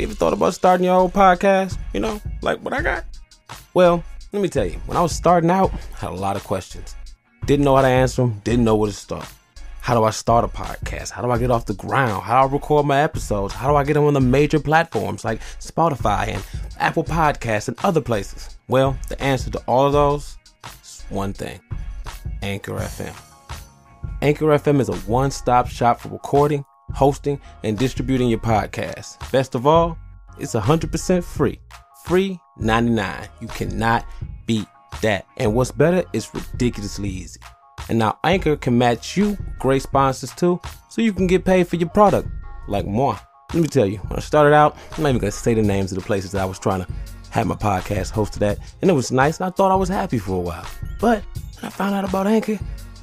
You ever thought about starting your own podcast? You know, like what I got? Well, let me tell you, when I was starting out, I had a lot of questions. Didn't know how to answer them, didn't know where to start. How do I start a podcast? How do I get off the ground? How do I record my episodes? How do I get them on the major platforms like Spotify and Apple Podcasts and other places? Well, the answer to all of those is one thing Anchor FM. Anchor FM is a one stop shop for recording, hosting, and distributing your podcast. Best of all, it's 100% free. Free 99. You cannot beat that. And what's better, it's ridiculously easy. And now Anchor can match you great sponsors too, so you can get paid for your product, like moi. Let me tell you, when I started out, I'm not even gonna say the names of the places that I was trying to have my podcast hosted at, and it was nice, and I thought I was happy for a while. But when I found out about Anchor,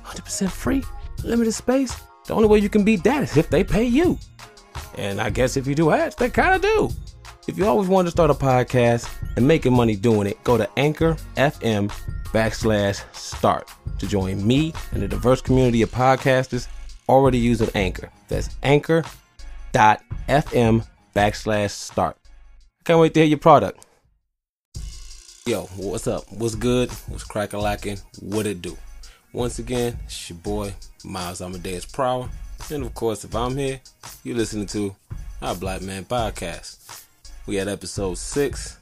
100% free, limited space, the only way you can beat that is if they pay you. And I guess if you do ads, they kind of do. If you always wanted to start a podcast and making money doing it, go to Anchor FM backslash start to join me and the diverse community of podcasters already using Anchor. That's anchor.fm backslash start. Can't wait to hear your product. Yo, what's up? What's good? What's cracking lacking? What it do? Once again, it's your boy, Miles Amadeus Prower. And of course, if I'm here, you're listening to our Black Man Podcast. We at episode six.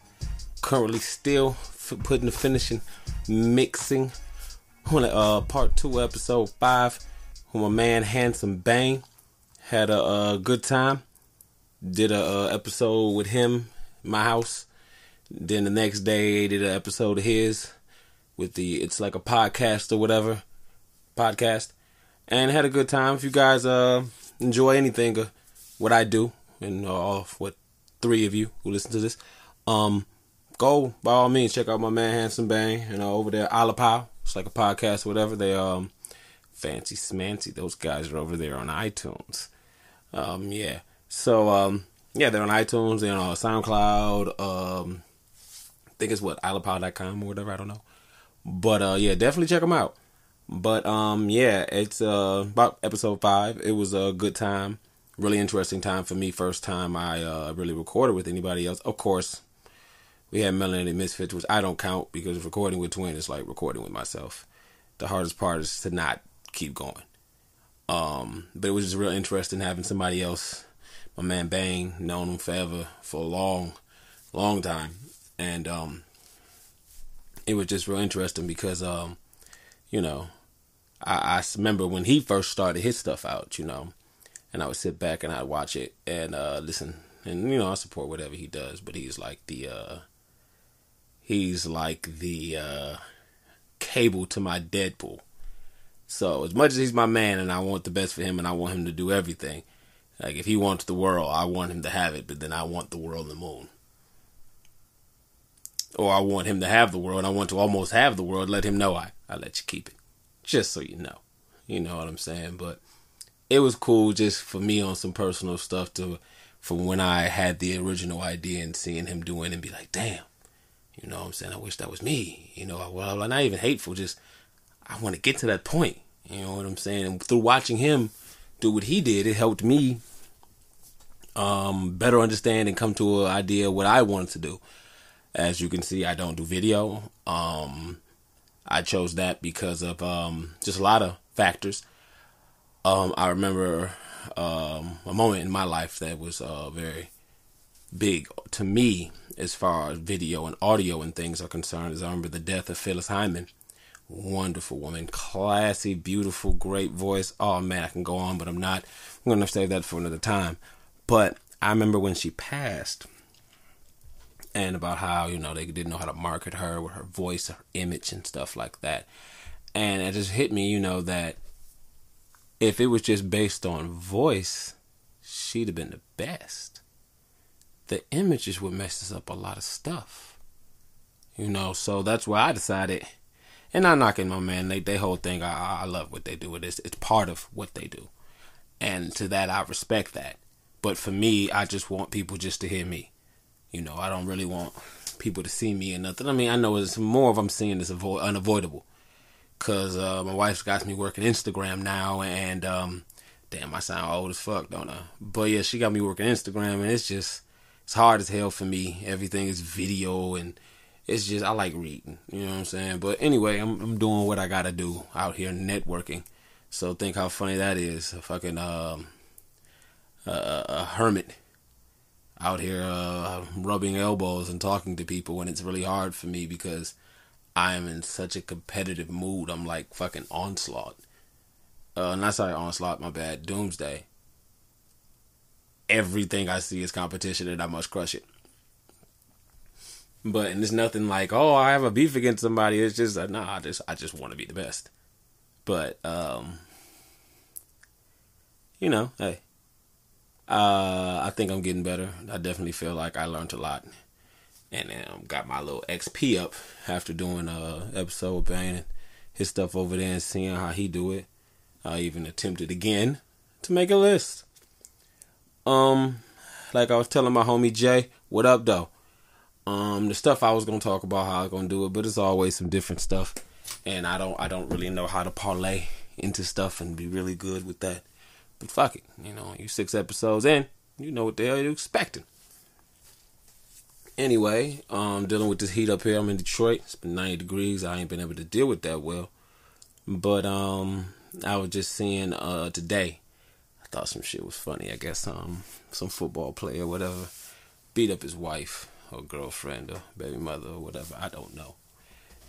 Currently still putting the finishing mixing on uh, part two, episode five. when my man Handsome Bang. Had a, a good time. Did a, a episode with him, my house. Then the next day, did an episode of his with the it's like a podcast or whatever podcast, and had a good time. If you guys uh enjoy anything uh, what I do, and uh, all what three of you who listen to this, um, go by all means check out my man Handsome Bang, you know over there Alapow. It's like a podcast or whatever. They um fancy smancy. Those guys are over there on iTunes. Um, yeah. So um, yeah, they're on iTunes they're on SoundCloud. Um, I think it's what alapow.com or whatever. I don't know. But uh, yeah, definitely check them out. But um, yeah, it's uh about episode five. It was a good time, really interesting time for me. First time I uh really recorded with anybody else. Of course, we had Melanated Misfits, which I don't count because recording with Twin is like recording with myself. The hardest part is to not keep going. Um, but it was just real interesting having somebody else. My man Bang, known him forever for a long, long time, and um, it was just real interesting because um, you know, I, I remember when he first started his stuff out, you know, and I would sit back and I'd watch it and uh, listen, and you know, I support whatever he does, but he's like the uh, he's like the uh, Cable to my Deadpool. So as much as he's my man and I want the best for him and I want him to do everything, like if he wants the world, I want him to have it, but then I want the world and the moon. Or I want him to have the world, I want to almost have the world, let him know I, I let you keep it. Just so you know. You know what I'm saying? But it was cool just for me on some personal stuff to from when I had the original idea and seeing him doing it and be like, damn, you know what I'm saying? I wish that was me. You know, well, not even hateful, just I want to get to that point. You know what I'm saying? And through watching him do what he did, it helped me um, better understand and come to an idea what I wanted to do. As you can see, I don't do video. Um, I chose that because of um, just a lot of factors. Um, I remember um, a moment in my life that was uh, very big to me as far as video and audio and things are concerned. Is I remember the death of Phyllis Hyman, wonderful woman, classy, beautiful, great voice. Oh man, I can go on, but I'm not. I'm gonna save that for another time. But I remember when she passed and about how you know they didn't know how to market her with her voice, her image, and stuff like that. And it just hit me, you know, that if it was just based on voice, she'd have been the best. The image is what messes up a lot of stuff, you know. So that's why I decided, and I'm knocking my man. They they whole thing. I I love what they do. It is it's part of what they do, and to that I respect that. But for me, I just want people just to hear me. You know, I don't really want people to see me or nothing. I mean, I know it's more of I'm seeing is avo- unavoidable. Cause uh, my wife's got me working Instagram now, and um, damn, I sound old as fuck, don't I? But yeah, she got me working Instagram, and it's just it's hard as hell for me. Everything is video and it's just I like reading. You know what I'm saying? But anyway, I'm I'm doing what I gotta do out here networking. So think how funny that is. A fucking um, a hermit out here uh, rubbing elbows and talking to people when it's really hard for me because I am in such a competitive mood. I'm like fucking onslaught. Uh, not sorry, onslaught. My bad. Doomsday. Everything I see is competition, and I must crush it. But and there's nothing like, oh, I have a beef against somebody. It's just, uh, nah, I just, I just want to be the best. But um, you know, hey, uh, I think I'm getting better. I definitely feel like I learned a lot, and um, got my little XP up after doing a episode with Bane and his stuff over there and seeing how he do it. I even attempted again to make a list. Um, like I was telling my homie Jay, what up though? Um, the stuff I was gonna talk about how I was gonna do it, but it's always some different stuff, and I don't I don't really know how to parlay into stuff and be really good with that. Fuck it, you know, you six episodes in, you know what the hell you're expecting. Anyway, um, dealing with this heat up here. I'm in Detroit. It's been 90 degrees. I ain't been able to deal with that well. But um, I was just seeing uh today. I thought some shit was funny. I guess um some football player, whatever, beat up his wife or girlfriend or baby mother or whatever. I don't know.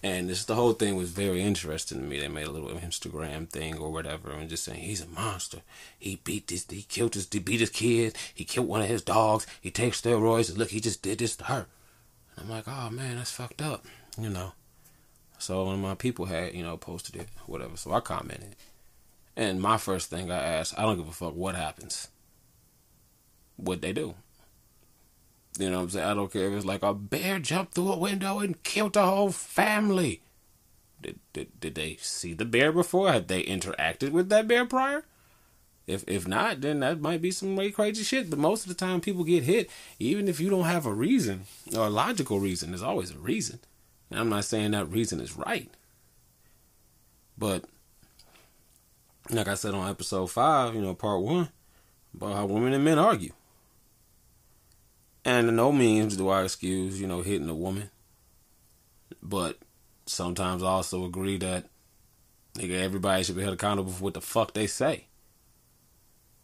And this the whole thing was very interesting to me. They made a little Instagram thing or whatever, and just saying he's a monster. He beat this, he killed his, he beat his kid. He killed one of his dogs. He takes steroids. And look, he just did this to her. And I'm like, oh man, that's fucked up, you know. So one of my people had, you know, posted it, whatever. So I commented, and my first thing I asked, I don't give a fuck what happens. What they do? You know what I'm saying? I don't care if it's like a bear jumped through a window and killed a whole family. Did, did, did they see the bear before? Had they interacted with that bear prior? If if not, then that might be some way crazy shit. But most of the time, people get hit, even if you don't have a reason or a logical reason. There's always a reason. And I'm not saying that reason is right, but like I said on episode five, you know, part one, about how women and men argue. And in no means do I excuse, you know, hitting a woman. But sometimes I also agree that nigga, everybody should be held accountable for what the fuck they say.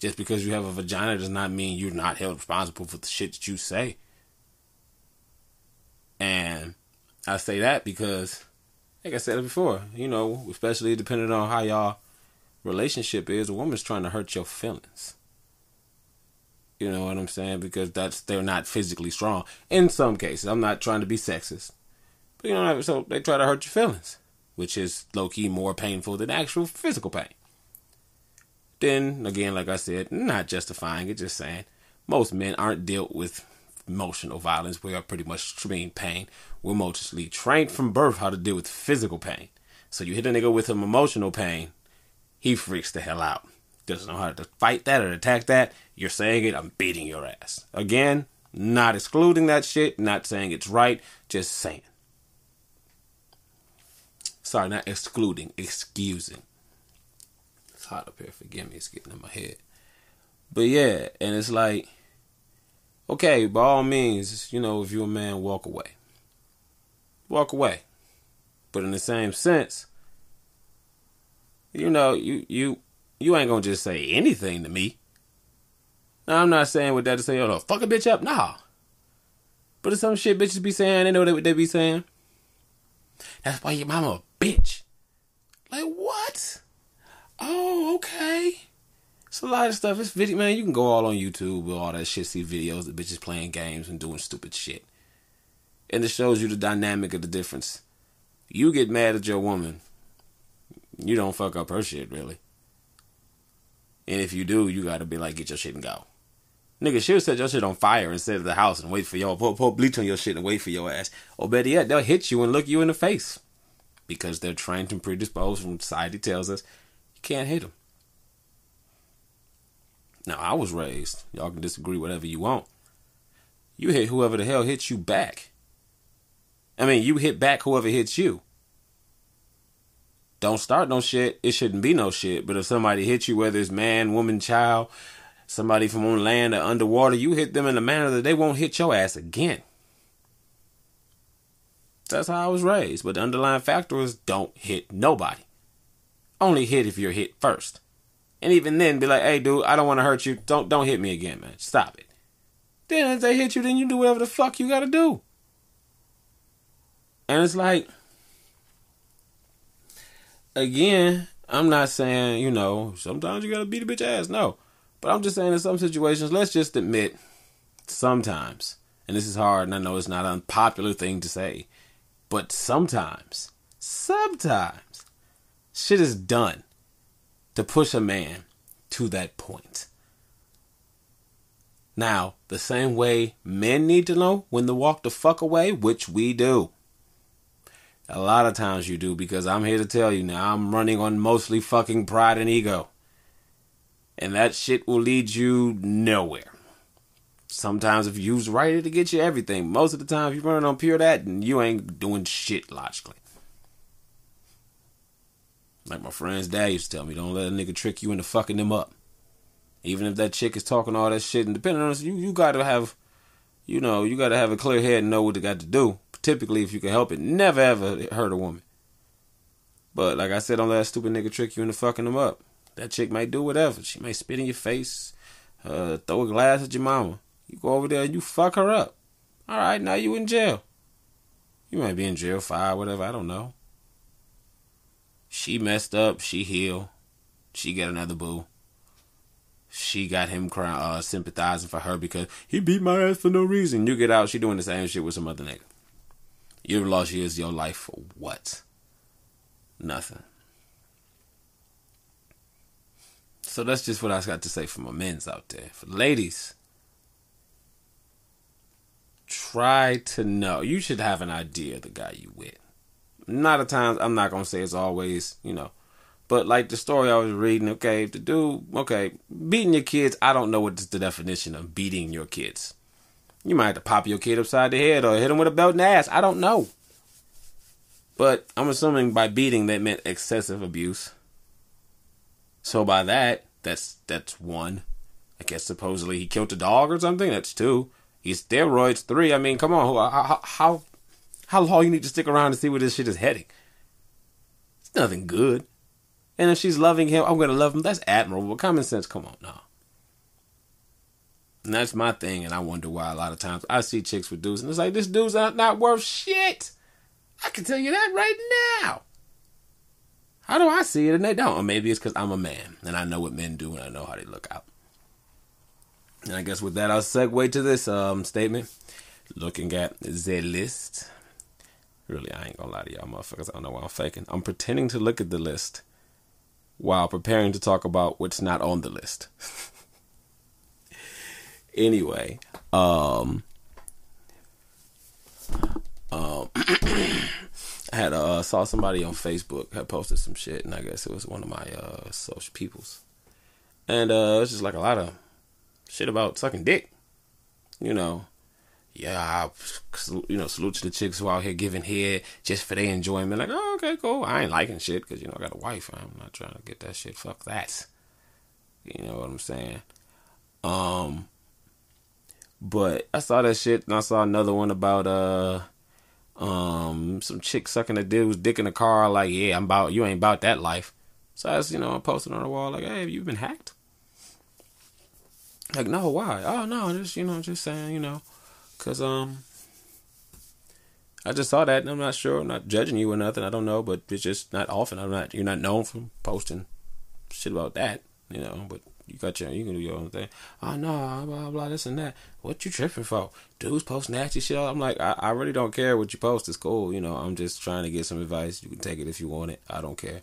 Just because you have a vagina does not mean you're not held responsible for the shit that you say. And I say that because, like I said before, you know, especially depending on how y'all relationship is, a woman's trying to hurt your feelings. You know what I'm saying? Because that's they're not physically strong. In some cases, I'm not trying to be sexist, but you know, so they try to hurt your feelings, which is low key more painful than actual physical pain. Then again, like I said, not justifying it, just saying most men aren't dealt with emotional violence. We are pretty much trained pain. We're mostly trained from birth how to deal with physical pain. So you hit a nigga with some emotional pain, he freaks the hell out doesn't know how to fight that or attack that, you're saying it, I'm beating your ass. Again, not excluding that shit, not saying it's right, just saying. Sorry, not excluding, excusing. It's hot up here, forgive me, it's getting in my head. But yeah, and it's like, okay, by all means, you know, if you're a man, walk away. Walk away. But in the same sense, you know, you you you ain't gonna just say anything to me. Now, I'm not saying with that to say, oh, no, fuck a bitch up. Nah. But it's some shit bitches be saying. They know what they be saying. That's why your mama a bitch. Like, what? Oh, okay. It's a lot of stuff. It's video, man. You can go all on YouTube with all that shit, see videos of bitches playing games and doing stupid shit. And it shows you the dynamic of the difference. You get mad at your woman. You don't fuck up her shit, really. And if you do, you gotta be like, get your shit and go. Nigga, she'll set your shit on fire instead of the house and wait for your pour bleach on your shit and wait for your ass. Or better yet, they'll hit you and look you in the face. Because they're trained and predisposed from society tells us you can't hit them. Now I was raised, y'all can disagree whatever you want. You hit whoever the hell hits you back. I mean, you hit back whoever hits you don't start no shit, it shouldn't be no shit. But if somebody hits you, whether it's man, woman, child, somebody from on land or underwater, you hit them in a manner that they won't hit your ass again. That's how I was raised. But the underlying factor is don't hit nobody. Only hit if you're hit first. And even then be like, hey dude, I don't want to hurt you. Don't don't hit me again, man. Stop it. Then if they hit you, then you do whatever the fuck you gotta do. And it's like again, I'm not saying, you know, sometimes you gotta beat a bitch ass. No. But I'm just saying in some situations, let's just admit sometimes, and this is hard, and I know it's not an unpopular thing to say, but sometimes, sometimes, shit is done to push a man to that point. Now, the same way men need to know when to walk the fuck away, which we do. A lot of times you do because I'm here to tell you now, I'm running on mostly fucking pride and ego. And that shit will lead you nowhere. Sometimes if you use right, it'll get you everything. Most of the time, if you're running on pure that, and you ain't doing shit logically. Like my friend's dad used to tell me, don't let a nigga trick you into fucking them up. Even if that chick is talking all that shit, and depending on you, you gotta have, you know, you gotta have a clear head and know what you got to do. Typically, if you can help it, never ever hurt a woman. But like I said, let that stupid nigga trick you into fucking them up. That chick might do whatever. She might spit in your face, uh, throw a glass at your mama. You go over there and you fuck her up. All right, now you in jail. You might be in jail five, whatever. I don't know. She messed up. She healed. She got another boo. She got him crying, uh, sympathizing for her because he beat my ass for no reason. You get out, she doing the same shit with some other nigga. You've lost years of your life for what? Nothing. So that's just what I got to say for my men's out there. For the ladies, try to know. You should have an idea of the guy you with. Not a times I'm not gonna say it's always, you know. But like the story I was reading, okay, the dude, okay, beating your kids, I don't know what's the definition of beating your kids. You might have to pop your kid upside the head or hit him with a belt the ass. I don't know. But I'm assuming by beating that meant excessive abuse. So by that, that's that's one. I guess supposedly he killed a dog or something. That's two. He's steroids. Three. I mean, come on. How how how long you need to stick around to see where this shit is heading? It's nothing good. And if she's loving him, I'm gonna love him. That's admirable. Common sense. Come on, no. And that's my thing. And I wonder why a lot of times I see chicks with dudes, and it's like this dude's not, not worth shit. I can tell you that right now. How do I see it and they don't? Or maybe it's because I'm a man and I know what men do and I know how they look out. And I guess with that, I'll segue to this um, statement. Looking at the list. Really, I ain't gonna lie to y'all motherfuckers. I don't know why I'm faking. I'm pretending to look at the list while preparing to talk about what's not on the list. anyway, um, um, I had uh saw somebody on Facebook had posted some shit, and I guess it was one of my uh social peoples, and uh it's just like a lot of shit about sucking dick, you know. Yeah, I, you know, salute to the chicks who out here giving head just for their enjoyment. Like, oh, okay, cool. I ain't liking shit because you know I got a wife. I'm not trying to get that shit. Fuck that. You know what I'm saying? Um, but I saw that shit, and I saw another one about uh um, some chick sucking a dude's dick in the car, like, yeah, I'm about, you ain't about that life. So I was, you know, I posted on the wall, like, hey, have you been hacked? Like, no, why? Oh, no, just, you know, just saying, you know, cause, um, I just saw that and I'm not sure, I'm not judging you or nothing, I don't know, but it's just not often. I'm not, you're not known for posting shit about that, you know, but you got your, you can do your own thing. Ah, oh no, blah blah this and that. What you tripping for? Dudes post nasty shit. I'm like, I, I really don't care what you post. It's cool, you know. I'm just trying to get some advice. You can take it if you want it. I don't care.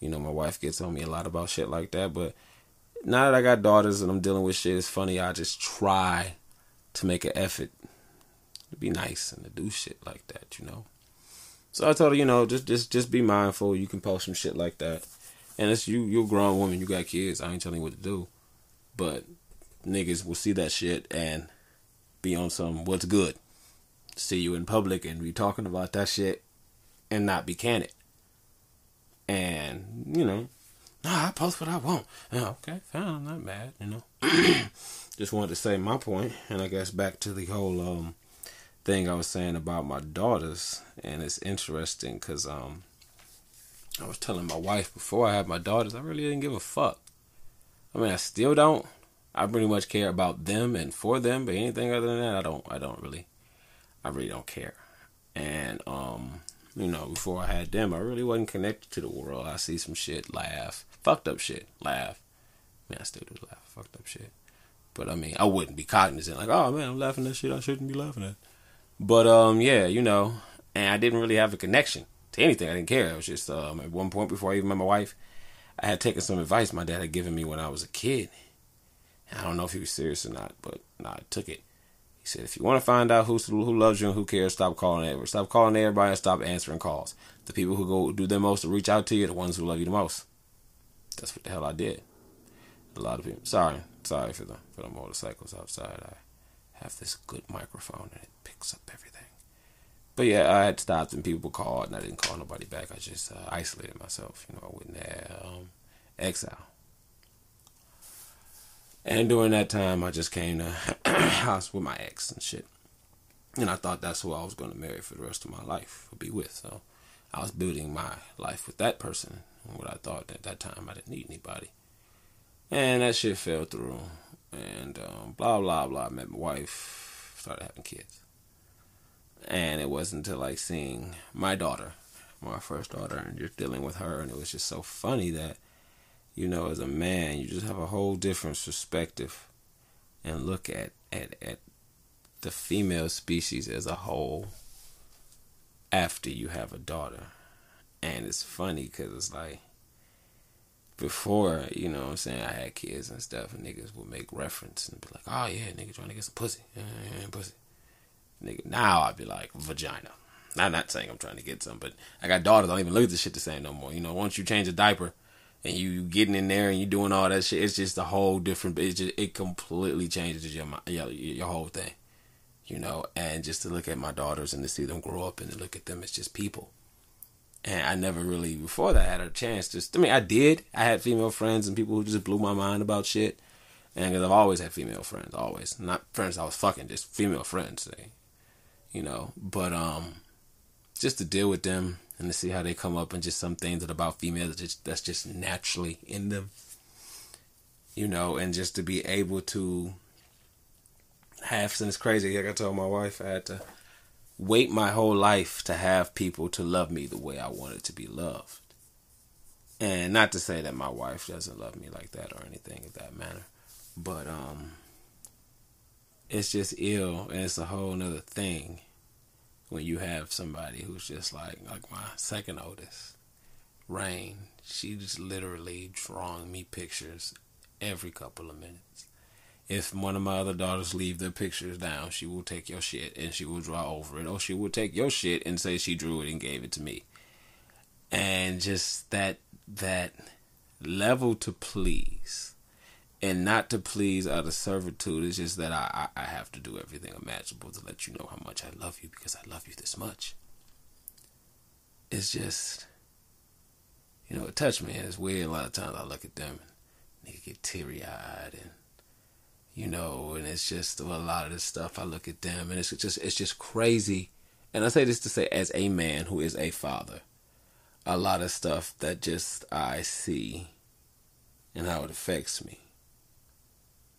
You know, my wife gets on me a lot about shit like that. But now that I got daughters and I'm dealing with shit, it's funny. I just try to make an effort to be nice and to do shit like that, you know. So I told her, you know, just just just be mindful. You can post some shit like that. And it's you, you're a grown woman, you got kids. I ain't telling you what to do. But niggas will see that shit and be on some what's good. See you in public and be talking about that shit and not be candid. And, you know, Nah, I post what I want. Okay, fine, I'm not mad, you know. Just wanted to say my point, and I guess back to the whole um thing I was saying about my daughters, and it's interesting because um I was telling my wife before I had my daughters, I really didn't give a fuck. I mean, I still don't. I pretty much care about them and for them, but anything other than that, I don't. I don't really. I really don't care. And um, you know, before I had them, I really wasn't connected to the world. I see some shit, laugh, fucked up shit, laugh. I mean, I still do laugh, fucked up shit. But I mean, I wouldn't be cognizant like, oh man, I'm laughing at shit I shouldn't be laughing at. But um, yeah, you know, and I didn't really have a connection to anything. I didn't care. It was just um, at one point before I even met my wife, I had taken some advice my dad had given me when I was a kid. I don't know if he was serious or not, but nah, I took it. He said, if you want to find out who's, who loves you and who cares, stop calling everybody. Stop calling everybody and stop answering calls. The people who go do their most to reach out to you are the ones who love you the most. That's what the hell I did. A lot of people. Sorry, sorry for the for the motorcycles outside. I have this good microphone and it picks up everything. But yeah, I had stopped and people called and I didn't call nobody back. I just uh, isolated myself. You know, I went there, um, exile. And during that time, I just came to house with my ex and shit. And I thought that's who I was going to marry for the rest of my life, or be with. So I was building my life with that person. And what I thought at that time, I didn't need anybody. And that shit fell through. And um, blah, blah, blah. I met my wife, started having kids. And it wasn't until like seeing my daughter, my first daughter, and just dealing with her. And it was just so funny that you know, as a man, you just have a whole different perspective and look at, at, at the female species as a whole after you have a daughter. And it's funny because it's like, before, you know what I'm saying, I had kids and stuff, and niggas would make reference and be like, oh yeah, nigga trying to get some pussy. Yeah, yeah, pussy. Nigga, now I'd be like, vagina. I'm not saying I'm trying to get some, but I got daughters, I don't even look at this shit the same no more. You know, once you change a diaper, and you getting in there and you doing all that shit, it's just a whole different. It just it completely changes your your your whole thing, you know. And just to look at my daughters and to see them grow up and to look at them as just people. And I never really before that had a chance. Just I mean, I did. I had female friends and people who just blew my mind about shit. And because I've always had female friends, always not friends I was fucking, just female friends. You know. But um, just to deal with them and to see how they come up and just some things that about females that's just, that's just naturally in them you know and just to be able to have since crazy like i told my wife i had to wait my whole life to have people to love me the way i wanted to be loved and not to say that my wife doesn't love me like that or anything of that manner but um it's just ill and it's a whole nother thing when you have somebody who's just like like my second oldest, Rain. She just literally drawing me pictures every couple of minutes. If one of my other daughters leave their pictures down, she will take your shit and she will draw over it, or she will take your shit and say she drew it and gave it to me. And just that that level to please and not to please out of servitude. It's just that I, I, I have to do everything imaginable to let you know how much I love you because I love you this much. It's just, you know, it touched me. It's weird. A lot of times I look at them and they get teary eyed and, you know, and it's just a lot of this stuff. I look at them and it's just, it's just crazy. And I say this to say, as a man who is a father, a lot of stuff that just I see and how it affects me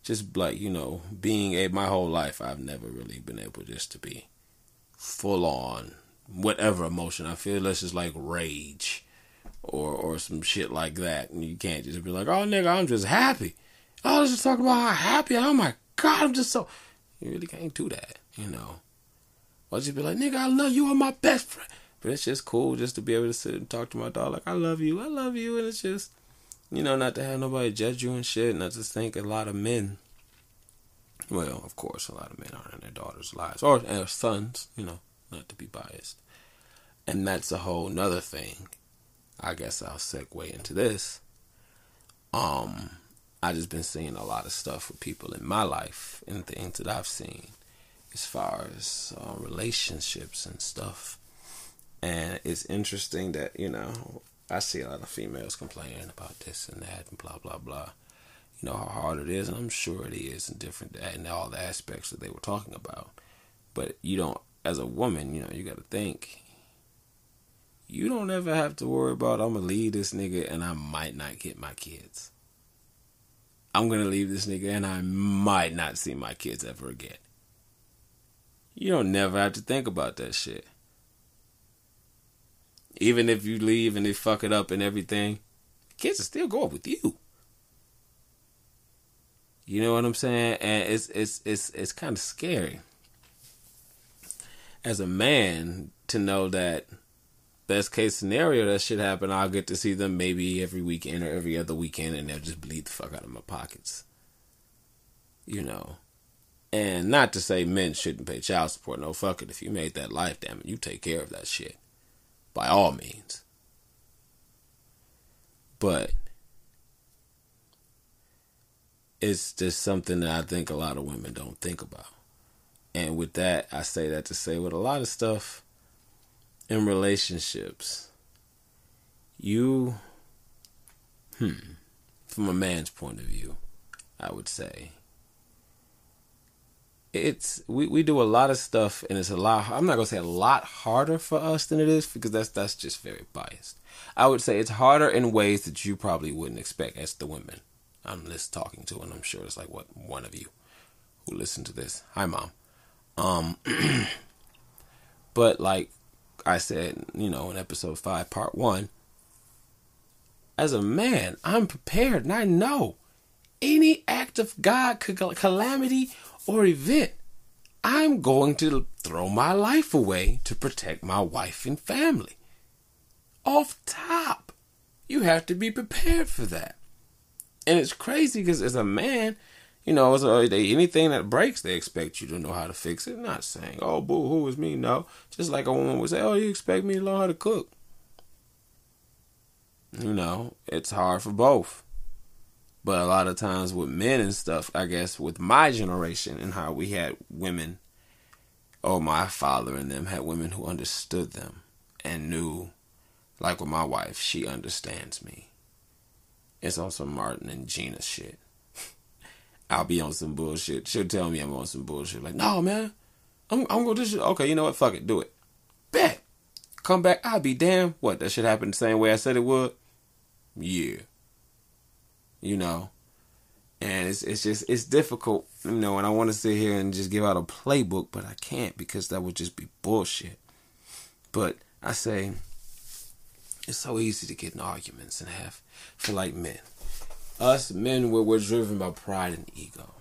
just like you know being a my whole life i've never really been able just to be full on whatever emotion. I feel this is like rage or or some shit like that. And you can't just be like oh nigga i'm just happy. Oh let's just talk about how happy oh my god i'm just so you really can't do that you know. Or just be like nigga i love you. I'm my best friend. But it's just cool just to be able to sit and talk to my dog like i love you. I love you. And it's just you know, not to have nobody judge you and shit. I just think a lot of men, well, of course, a lot of men are in their daughters' lives or sons, you know, not to be biased. And that's a whole nother thing. I guess I'll segue into this. Um, I just been seeing a lot of stuff with people in my life and things that I've seen as far as uh, relationships and stuff. And it's interesting that, you know, I see a lot of females complaining about this and that and blah blah blah. You know how hard it is, and I'm sure it is in different and all the aspects that they were talking about. But you don't, as a woman, you know, you got to think. You don't ever have to worry about I'm gonna leave this nigga and I might not get my kids. I'm gonna leave this nigga and I might not see my kids ever again. You don't never have to think about that shit. Even if you leave and they fuck it up and everything, kids will still go up with you. You know what I'm saying? And it's it's it's it's kind of scary as a man to know that best case scenario that should happen, I'll get to see them maybe every weekend or every other weekend, and they'll just bleed the fuck out of my pockets. You know, and not to say men shouldn't pay child support. No, fuck it. If you made that life, damn it, you take care of that shit by all means. But it's just something that I think a lot of women don't think about. And with that, I say that to say with a lot of stuff in relationships, you, hmm, from a man's point of view, I would say, it's we, we do a lot of stuff and it's a lot I'm not gonna say a lot harder for us than it is because that's that's just very biased. I would say it's harder in ways that you probably wouldn't expect as the women I'm just talking to and I'm sure it's like what one of you who listen to this. Hi mom. Um but like I said, you know, in episode five, part one, as a man, I'm prepared and I know any act of God, could calamity, or event, I'm going to throw my life away to protect my wife and family. Off top, you have to be prepared for that. And it's crazy because as a man, you know, as a, uh, anything that breaks, they expect you to know how to fix it. Not saying, oh, boo, who is me? No. Just like a woman would say, oh, you expect me to learn how to cook. You know, it's hard for both. But a lot of times with men and stuff, I guess with my generation and how we had women, or my father and them had women who understood them and knew, like with my wife, she understands me. It's on some Martin and Gina shit. I'll be on some bullshit. She'll tell me I'm on some bullshit. Like, no, man, I'm I'm gonna do shit. Okay, you know what? Fuck it, do it. Bet. Come back. I'll be damn. What? That should happen the same way I said it would. Yeah you know. And it's it's just it's difficult, you know, and I want to sit here and just give out a playbook, but I can't because that would just be bullshit. But I say it's so easy to get in arguments and have for like men. Us men we're, we're driven by pride and ego.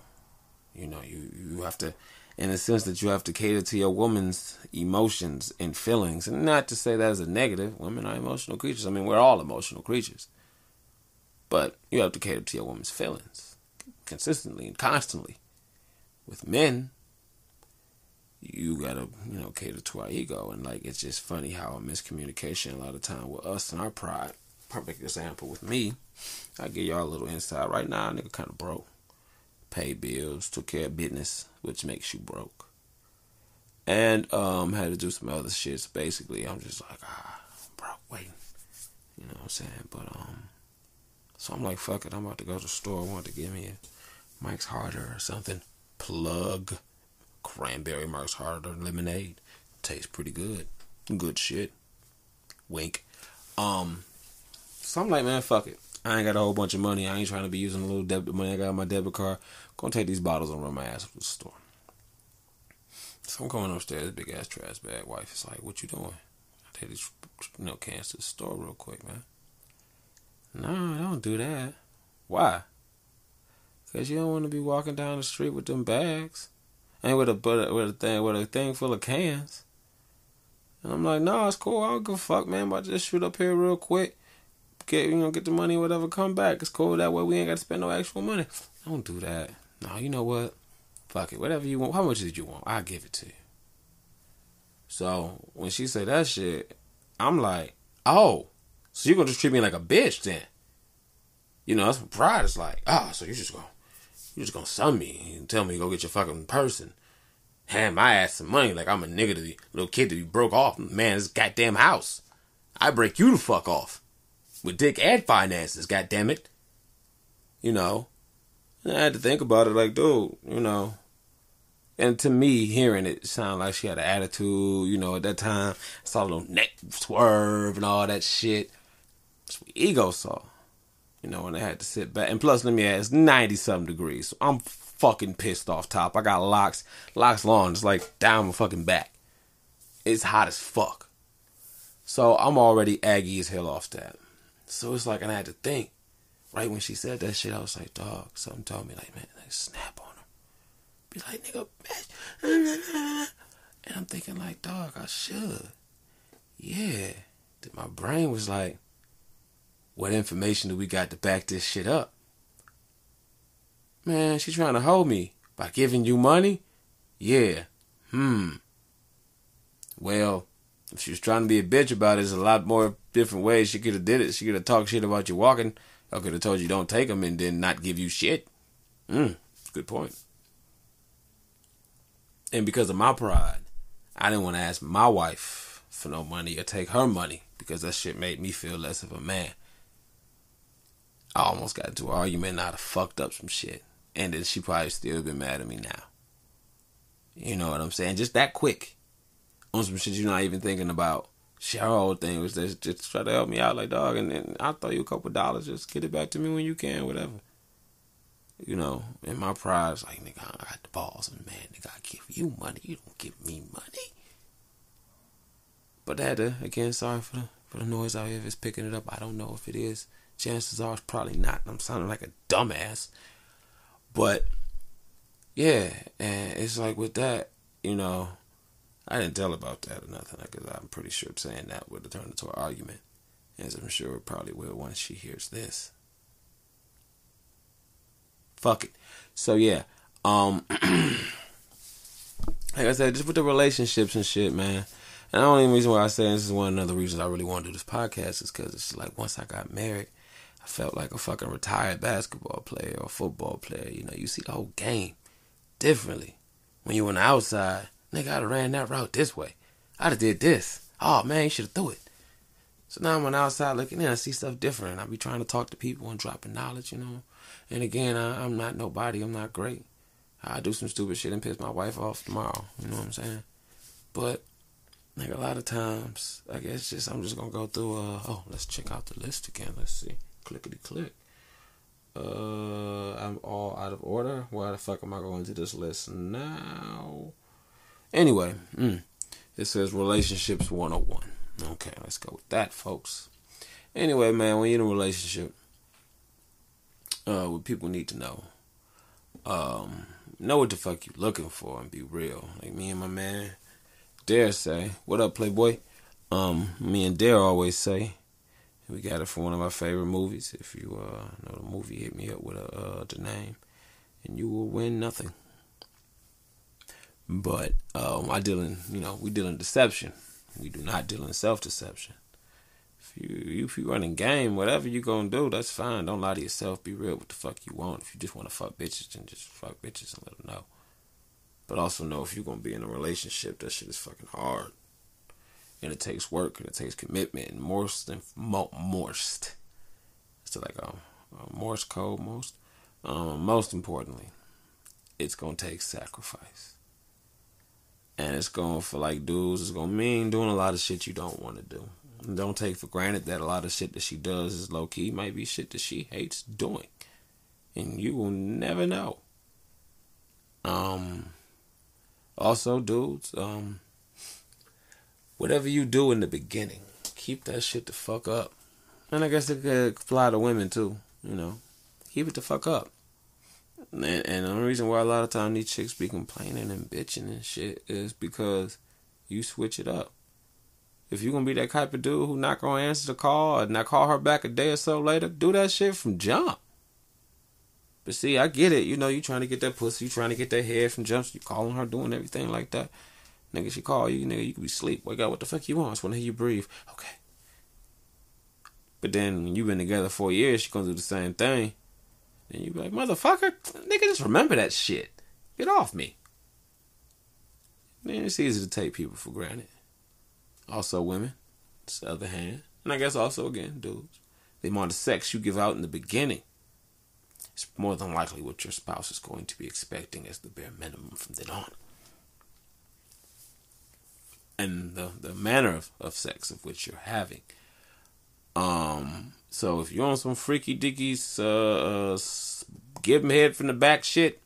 You know, you you have to in a sense that you have to cater to your woman's emotions and feelings. And not to say that as a negative. Women are emotional creatures. I mean, we're all emotional creatures. But you have to cater to your woman's feelings consistently and constantly. With men, you gotta, you know, cater to our ego. And like, it's just funny how a miscommunication a lot of time with us and our pride. Perfect example with me. I give y'all a little insight. Right now, nigga kind of broke. Pay bills, took care of business, which makes you broke. And um, had to do some other shit. So basically, I'm just like, ah, broke, waiting. You know what I'm saying? But um, so I'm like, fuck it, I'm about to go to the store. I want to give me a Mike's Harder or something. Plug cranberry Mike's Harder lemonade. Tastes pretty good. Good shit. Wink. Um, so I'm like, man, fuck it. I ain't got a whole bunch of money. I ain't trying to be using a little debit money I got on my debit card. Gonna take these bottles and run my ass to the store. So I'm going upstairs, big ass trash bag. Wife is like, what you doing? I take these you know cans to the store real quick, man. No, don't do that. Why? Cause you don't want to be walking down the street with them bags, and with a but with a thing with a thing full of cans. And I'm like, no, it's cool. I don't give a fuck, man. To just shoot up here real quick, get you know, get the money, whatever, come back. It's cool. That way we ain't got to spend no actual money. Don't do that. No, you know what? Fuck it. Whatever you want. How much did you want? I'll give it to you. So when she said that shit, I'm like, oh, so you're gonna just treat me like a bitch then? You know, that's what pride is like. Ah, oh, so you're just gonna you're just gonna sum me and tell me go get your fucking person. Hand my ass some money like I'm a nigga to the little kid to be broke off man this goddamn house. I break you the fuck off. with dick and finances. God damn it. You know, I had to think about it. Like, dude, you know. And to me, hearing it, sounded like she had an attitude. You know, at that time, I saw a little neck swerve and all that shit. Ego saw. You know, and I had to sit back. And plus, let me ask, 90 something degrees. So I'm fucking pissed off top. I got locks, locks long. It's like down my fucking back. It's hot as fuck. So I'm already aggy as hell off that. So it's like, and I had to think. Right when she said that shit, I was like, dog, something told me, like, man, like, snap on her. Be like, nigga, bitch. And I'm thinking, like, dog, I should. Yeah. Then my brain was like, what information do we got to back this shit up? Man, she's trying to hold me by giving you money? Yeah. Hmm. Well, if she was trying to be a bitch about it, there's a lot more different ways she could have did it. She could have talked shit about you walking. I could have told you don't take them and then not give you shit. Hmm. Good point. And because of my pride, I didn't want to ask my wife for no money or take her money because that shit made me feel less of a man. I almost got into an argument and I'd have fucked up some shit. And then she probably still been mad at me now. You know what I'm saying? Just that quick. On some shit you're not even thinking about. Shit, her whole thing was just, just try to help me out, like dog, and then I'll throw you a couple dollars, just get it back to me when you can, whatever. You know, and my pride's like, nigga, I got the balls, and man, nigga, I give you money, you don't give me money. But that, uh, again, sorry for the for the noise out here. If it's picking it up, I don't know if it is. Chances are it's probably not. I'm sounding like a dumbass. But yeah, and it's like with that, you know, I didn't tell about that or nothing because I'm pretty sure saying that would have turned into an argument, as I'm sure it probably will once she hears this. Fuck it. So yeah, um, like I said, just with the relationships and shit, man. And the only reason why I say this is one of the reasons I really want to do this podcast is because it's like once I got married, I felt like a fucking retired basketball player or football player. You know, you see the whole game differently. When you on the outside, nigga, I'd have ran that route this way. I'd have did this. Oh man, you should have threw it. So now I'm on the outside looking in, I see stuff different. I be trying to talk to people and dropping knowledge, you know. And again, I, I'm not nobody. I'm not great. I do some stupid shit and piss my wife off tomorrow. You know what I'm saying? But like a lot of times, I guess just I'm just gonna go through. Uh, oh, let's check out the list again. Let's see clickety click. Uh, I'm all out of order. Why the fuck am I going to this list now? Anyway, mm, it says relationships 101. Okay, let's go with that, folks. Anyway, man, when you're in a relationship, uh, what people need to know, um, know what the fuck you looking for and be real. Like me and my man, Dare say, what up, Playboy? Um, me and Dare always say, we got it from one of my favorite movies. If you uh, know the movie, hit me up with uh, the name, and you will win nothing. But um, I deal in, you know, we deal in deception. We do not deal in self deception. If you if you running game, whatever you gonna do, that's fine. Don't lie to yourself. Be real. What the fuck you want? If you just want to fuck bitches, then just fuck bitches and let them know. But also know if you're gonna be in a relationship, that shit is fucking hard and it takes work and it takes commitment and most and mo- most. It's like a, a Morse code most. Um, most importantly it's gonna take sacrifice. And it's gonna for like dudes it's gonna mean doing a lot of shit you don't want to do. And don't take for granted that a lot of shit that she does is low key might be shit that she hates doing. And you will never know. Um also dudes um whatever you do in the beginning, keep that shit the fuck up. And I guess it could apply to women too, you know. Keep it the fuck up. And, and the only reason why a lot of time these chicks be complaining and bitching and shit is because you switch it up. If you're gonna be that type of dude who not gonna answer the call and not call her back a day or so later, do that shit from jump. But see, I get it. You know, you trying to get that pussy, you trying to get that head from jumps. You calling her, doing everything like that. Nigga, she call you, nigga, you could be asleep. Wake up, what the fuck you want? I just want to hear you breathe. Okay. But then when you've been together four years, she gonna do the same thing. And you be like, motherfucker, nigga, just remember that shit. Get off me. Man, it's easy to take people for granted. Also, women. It's the other hand. And I guess also, again, dudes. the amount of sex you give out in the beginning is more than likely what your spouse is going to be expecting as the bare minimum from then on. And the, the manner of, of sex of which you're having. Um, so if you're on some freaky dickies, uh, uh, give him head from the back shit,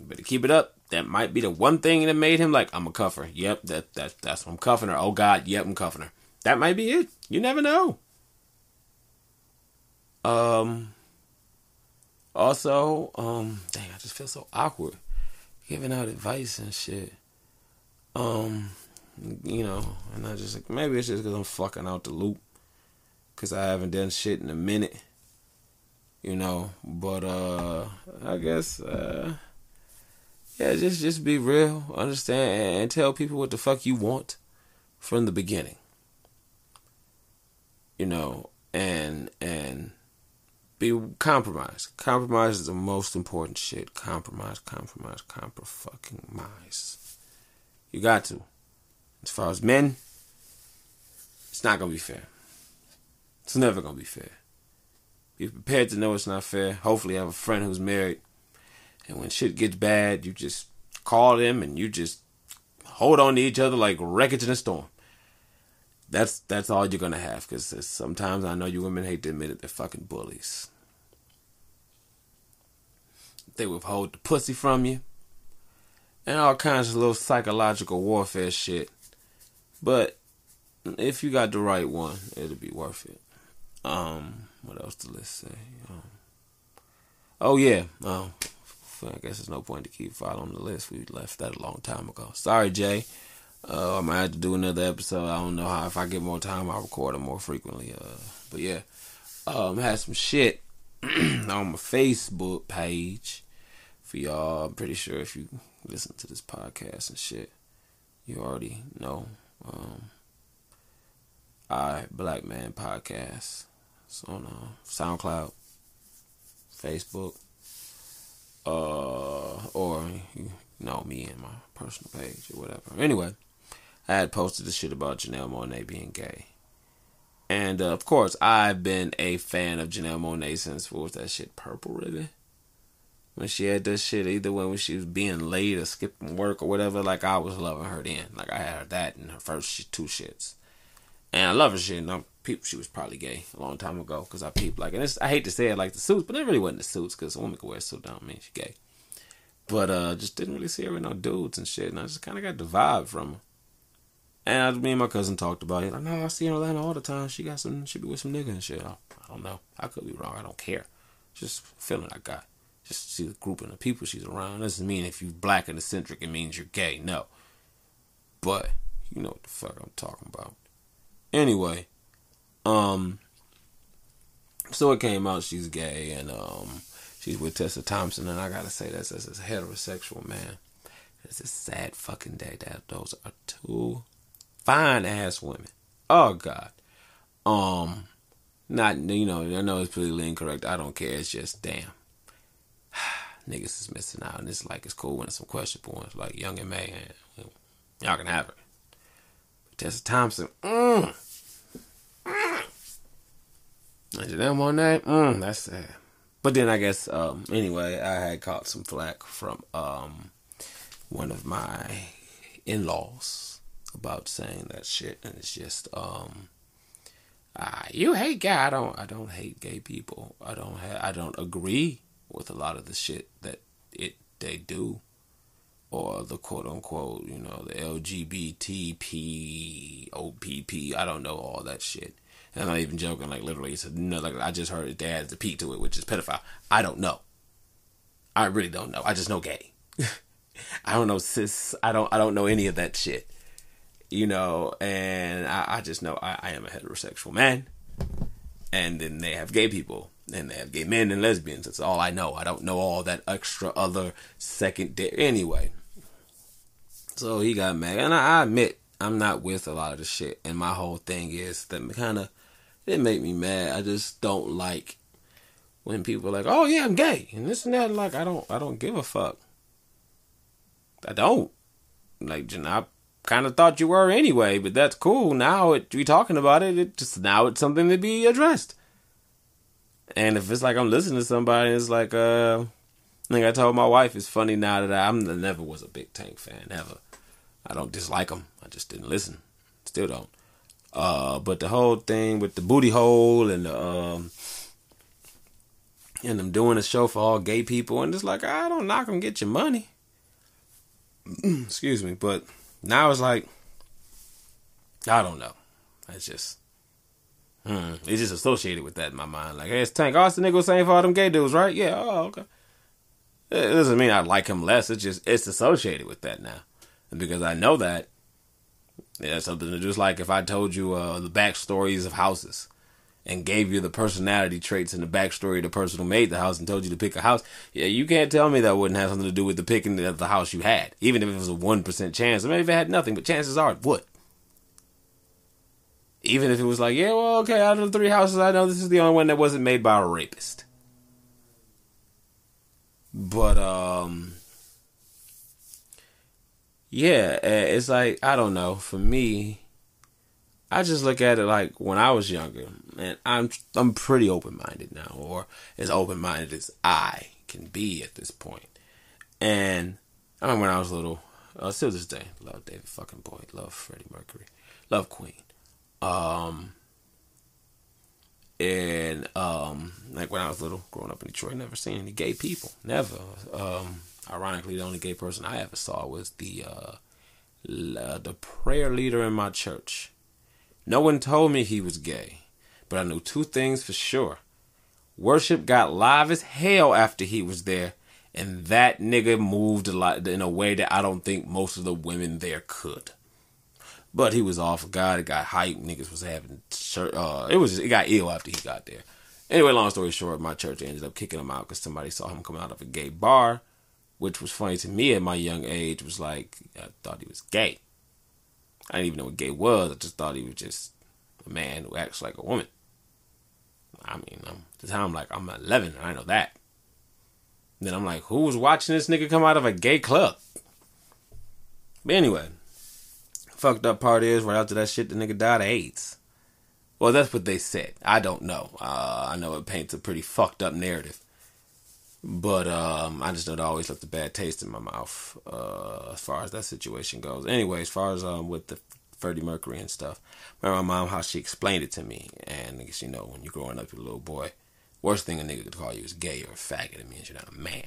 better keep it up. That might be the one thing that made him like, I'm a cuffer. Yep, that, that that's I'm cuffing her. Oh God, yep, I'm cuffing her. That might be it. You never know. Um. Also, um, dang, I just feel so awkward giving out advice and shit. Um, you know, and I just like maybe it's just because I'm fucking out the loop because I haven't done shit in a minute. You know, but uh, I guess uh, yeah, just just be real, understand, and tell people what the fuck you want from the beginning. You know, and and be compromised. Compromise is the most important shit. Compromise, compromise, compromise. You got to. As far as men, it's not gonna be fair. It's never gonna be fair. Be prepared to know it's not fair. Hopefully, have a friend who's married, and when shit gets bad, you just call them and you just hold on to each other like wreckage in a storm. That's that's all you're gonna have because sometimes I know you women hate to admit it, they're fucking bullies. They withhold the pussy from you, and all kinds of little psychological warfare shit. But if you got the right one, it'll be worth it. Um, what else to let's say? Um, oh yeah, um, I guess there's no point to keep following the list. We left that a long time ago. Sorry, Jay. Uh, I might have to do another episode. I don't know how. If I get more time, I'll record them more frequently. Uh, but yeah, um, had some shit on my Facebook page for y'all. I'm pretty sure if you listen to this podcast and shit, you already know. Um, I Black Man Podcast. It's on uh, SoundCloud, Facebook, uh, or you know me and my personal page or whatever. Anyway, I had posted the shit about Janelle Monáe being gay. And uh, of course, I've been a fan of Janelle Monáe since what was that shit, Purple Ribbon? When she had this shit, either when she was being late or skipping work or whatever, like I was loving her then. Like I had her that in her first two shits. And I love her shit. And I she was probably gay a long time ago because I peeped like, and I hate to say it like the suits, but it really wasn't the suits because a woman could wear a suit, don't mean she gay. But uh, just didn't really see her with no dudes and shit. And I just kind of got the vibe from her. And me and my cousin talked about it. Like, no, I see her in Atlanta all the time. She got some, she be with some nigga and shit. I don't know. I could be wrong. I don't care. Just feeling I got. Just see the group and the people she's around. Doesn't mean if you're black and eccentric, it means you're gay. No. But you know what the fuck I'm talking about. Anyway, um, so it came out she's gay and um, she's with Tessa Thompson, and I gotta say that's as a heterosexual man. It's a sad fucking day that those are two fine ass women. Oh God. Um, not you know I know it's politically incorrect. I don't care. It's just damn. Niggas is missing out, and it's like it's cool when it's some questionable ones like Young M.A y'all can have her. But Tessa Thompson, mm. mm. Janelle Monáe, mm, that's sad. But then I guess um, anyway, I had caught some flack from um, one of my in-laws about saying that shit, and it's just um, uh, you hate gay. I don't. I don't hate gay people. I don't. Ha- I don't agree with a lot of the shit that it they do, or the quote unquote, you know, the LGBTP, OPP. I don't know all that shit. And I'm not even joking. Like literally, it's a, you like I just heard it adds the P to it, which is pedophile. I don't know. I really don't know. I just know gay. I don't know cis. I don't. I don't know any of that shit you know, and I, I just know I, I, am a heterosexual man. And then they have gay people, and they have gay men and lesbians. That's all I know. I don't know all that extra other second day. Anyway, so he got mad, and I, I admit I'm not with a lot of the shit. And my whole thing is that kind of it make me mad. I just don't like when people are like, "Oh yeah, I'm gay," and this and that. Like I don't, I don't give a fuck. I don't like. I kind of thought you were anyway, but that's cool. Now it, we talking about it. It just now it's something to be addressed. And if it's like I'm listening to somebody, it's like uh, like I told my wife, it's funny now that I, I'm I never was a big Tank fan, ever. I don't dislike them. I just didn't listen. Still don't. Uh, but the whole thing with the booty hole and the um, and them doing a show for all gay people, and it's like I don't knock them, get your money. Excuse me, but now it's like I don't know. It's just hmm, it's just associated with that in my mind. Like, hey, it's Tank. Austin nigga was saying for all them gay dudes, right? Yeah. Oh, okay. It doesn't mean I like him less. It's just it's associated with that now, and because I know that, yeah, something to just like if I told you uh, the backstories of houses and gave you the personality traits and the backstory of the person who made the house and told you to pick a house, yeah, you can't tell me that wouldn't have something to do with the picking of the house you had, even if it was a one percent chance. I mean, if it had nothing, but chances are it would. Even if it was like, yeah, well, okay, out of the three houses I know, this is the only one that wasn't made by a rapist. But um, yeah, it's like I don't know. For me, I just look at it like when I was younger, and I'm I'm pretty open minded now, or as open minded as I can be at this point. And I remember when I was little, uh, still this day, love David fucking Bowie, love Freddie Mercury, love Queen. Um, and um, like when I was little, growing up in Detroit, never seen any gay people, never. Um, ironically, the only gay person I ever saw was the uh, the prayer leader in my church no one told me he was gay, but I knew two things for sure. Worship got live as hell after he was there, and that nigga moved a lot in a way that I don't think most of the women there could. But he was for God. It got hype. Niggas was having church. Uh, it was it got ill after he got there. Anyway, long story short, my church ended up kicking him out because somebody saw him coming out of a gay bar, which was funny to me at my young age. Was like I thought he was gay. I didn't even know what gay was. I just thought he was just a man who acts like a woman. I mean, I'm, at the time, I'm like, I'm 11, and I know that. Then I'm like, who was watching this nigga come out of a gay club? But anyway, fucked up part is right after that shit, the nigga died of AIDS. Well, that's what they said. I don't know. Uh, I know it paints a pretty fucked up narrative. But um, I just know it always left a bad taste in my mouth uh, as far as that situation goes. Anyway, as far as um, with the Freddie Mercury and stuff, remember my mom how she explained it to me. And I guess you know when you're growing up, you're a little boy. Worst thing a nigga could call you is gay or a faggot. It means you're not a man.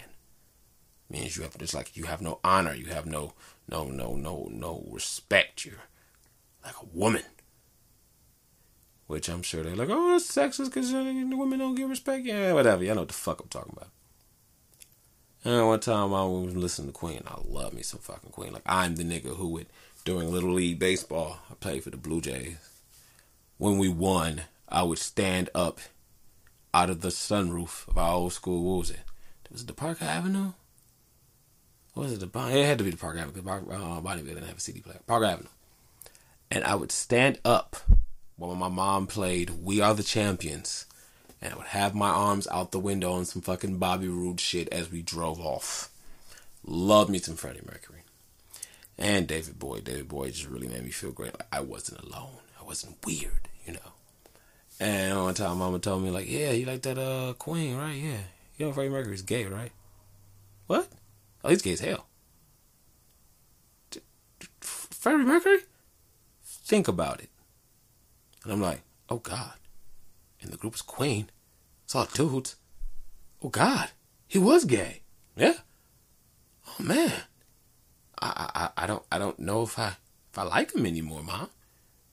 Means you have just like you have no honor. You have no no no no no respect. You're like a woman. Which I'm sure they're like, oh, that's sexist because uh, women don't get respect. Yeah, whatever. Y'all know what the fuck I'm talking about. And one time I was listening to Queen. I love me some fucking Queen. Like I'm the nigga who would during little league baseball. I played for the Blue Jays. When we won, I would stand up out of the sunroof of our old school. What was it? Was the Park Avenue? What was it? The it had to be the Park Avenue because uh, Bonneville didn't have a CD player. Park Avenue. And I would stand up while my mom played "We Are the Champions." and I would have my arms out the window on some fucking Bobby Roode shit as we drove off. Love me some Freddie Mercury. And David Bowie. David Bowie just really made me feel great. Like I wasn't alone. I wasn't weird, you know. And one time mama told me, like, yeah, you like that uh Queen, right? Yeah. You know Freddie Mercury's gay, right? What? Oh, he's gay as hell. Freddie Mercury? Think about it. And I'm like, oh God and the group was Queen. It's all dudes. Oh God, he was gay. Yeah. Oh man, I I I don't I don't know if I if I like him anymore, mom.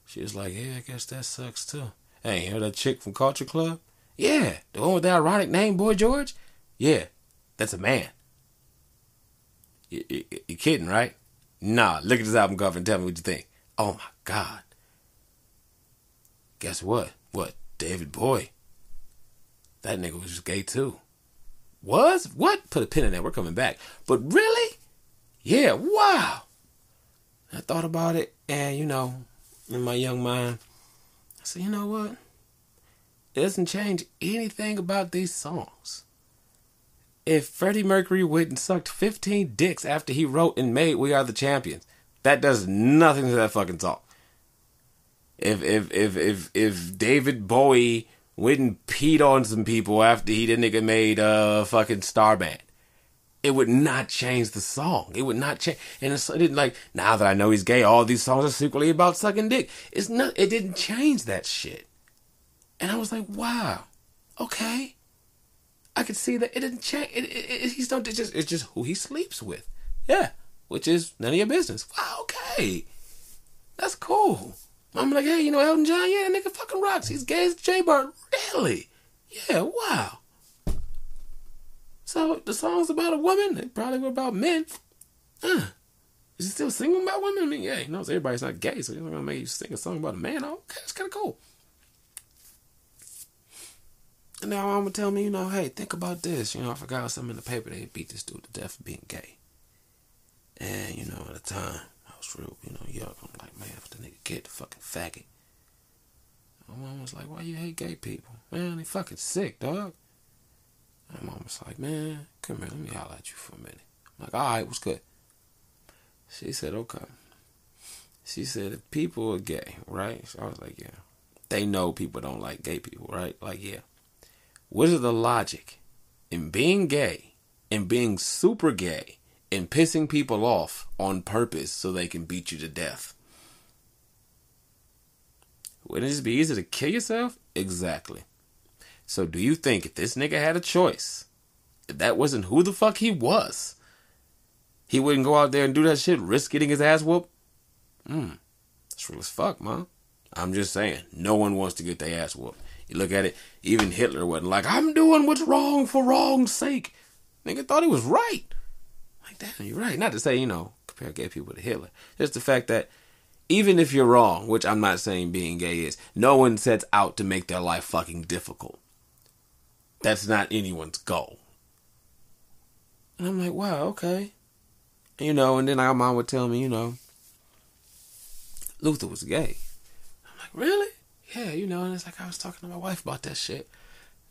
She was like, yeah, I guess that sucks too. Hey, you know that chick from Culture Club? Yeah, the one with the ironic name, Boy George. Yeah, that's a man. You, you, you kidding, right? Nah, look at this album cover and tell me what you think. Oh my God. Guess what? What? David Bowie. That nigga was just gay too. Was? What? Put a pin in that. We're coming back. But really? Yeah, wow. I thought about it, and you know, in my young mind, I said, you know what? It doesn't change anything about these songs. If Freddie Mercury and sucked 15 dicks after he wrote and made We Are the Champions, that does nothing to that fucking song if if if if if David Bowie and peed on some people after he the nigga made uh fucking Starman. It would not change the song. It would not change. And it's, it didn't like now that I know he's gay, all these songs are secretly about sucking dick. It's not. It didn't change that shit. And I was like, wow, okay. I could see that it didn't change. It, it, it, he's not. It's just it's just who he sleeps with. Yeah, which is none of your business. Wow, okay, that's cool. I'm like, hey, you know Elton John? Yeah, that nigga fucking rocks. He's gay as Jay Bird. Really? Yeah, wow. So the song's about a woman. They probably were about men. Huh. Is he still singing about women? I mean, yeah, he knows everybody's not gay, so he's not gonna make you sing a song about a man. Oh, okay, it's kind of cool. And now I'm gonna tell me, you know, hey, think about this. You know, I forgot something in the paper. They beat this dude to death for being gay. And you know, at the time, I was real, you know, young. I'm like, man, if the nigga get the fucking faggot. My mom was like, why you hate gay people? Man, they fucking sick, dog. My mom was like, man, come here, let me holler at you for a minute. I'm like, all right, what's good? She said, okay. She said, if people are gay, right? So I was like, yeah. They know people don't like gay people, right? Like, yeah. What is the logic in being gay and being super gay and pissing people off on purpose so they can beat you to death. Wouldn't it just be easy to kill yourself? Exactly. So do you think if this nigga had a choice, if that wasn't who the fuck he was, he wouldn't go out there and do that shit, risk getting his ass whooped? Hmm. That's real as fuck, man. I'm just saying, no one wants to get their ass whooped. You look at it, even Hitler wasn't like, I'm doing what's wrong for wrong's sake. Nigga thought he was right. Like, damn, you're right. Not to say, you know, compare gay people to Hitler. Just the fact that even if you're wrong, which I'm not saying being gay is, no one sets out to make their life fucking difficult. That's not anyone's goal. And I'm like, wow, okay. You know, and then our mom would tell me, you know, Luther was gay. I'm like, really? Yeah, you know, and it's like I was talking to my wife about that shit.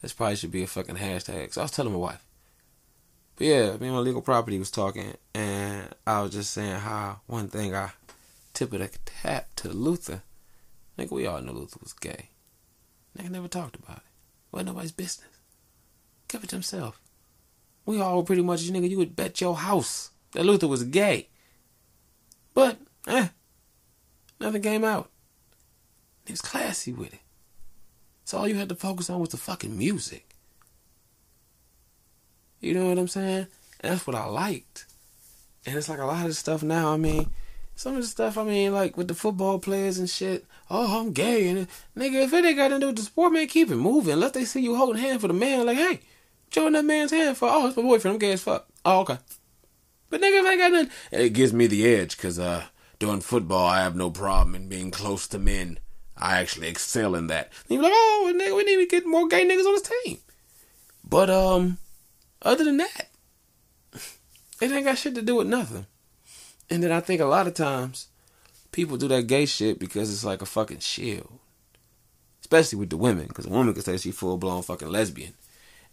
This probably should be a fucking hashtag. So I was telling my wife, but yeah, me and my legal property was talking, and I was just saying how one thing I tip of the hat to Luther. Nigga, we all knew Luther was gay. Nigga never talked about it. Wasn't nobody's business. Kept it to himself. We all pretty much, nigga, you would bet your house that Luther was gay. But, eh, nothing came out. He was classy with it. So all you had to focus on was the fucking music. You know what I'm saying? And that's what I liked. And it's like a lot of stuff now. I mean, some of the stuff, I mean, like with the football players and shit. Oh, I'm gay. And nigga, if it ain't got to do with the sport, man, keep it moving. Let they see you holding hand for the man. Like, hey, join that man's hand for, oh, it's my boyfriend. I'm gay as fuck. Oh, okay. But nigga, if I got nothing, it gives me the edge because uh, doing football, I have no problem in being close to men. I actually excel in that. And you're like, oh, nigga, we need to get more gay niggas on this team. But, um, other than that, it ain't got shit to do with nothing. And then I think a lot of times people do that gay shit because it's like a fucking shield. Especially with the women, because a woman can say she full blown fucking lesbian.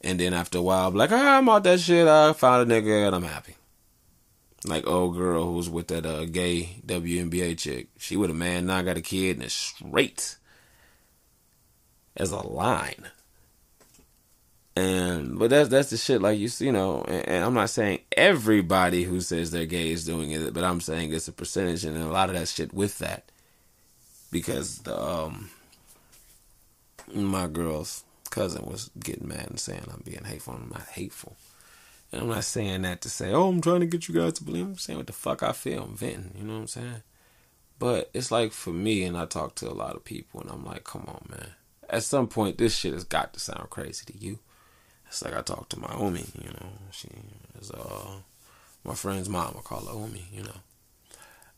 And then after a while, be like, ah, I'm out that shit. I found a nigga and I'm happy. Like old girl who was with that uh, gay WNBA chick. She with a man now got a kid and it's straight as a line. And but that's that's the shit like you see, you know, and, and, I'm not saying everybody who says they're gay is doing it, but I'm saying it's a percentage and a lot of that shit with that. Because the um my girl's cousin was getting mad and saying I'm being hateful. I'm not hateful. And I'm not saying that to say, oh, I'm trying to get you guys to believe. I'm saying what the fuck I feel. I'm venting. You know what I'm saying? But it's like for me, and I talk to a lot of people, and I'm like, come on, man. At some point, this shit has got to sound crazy to you. It's like I talked to my Omi, you know. She is uh my friend's mom. I call her Omi, you know.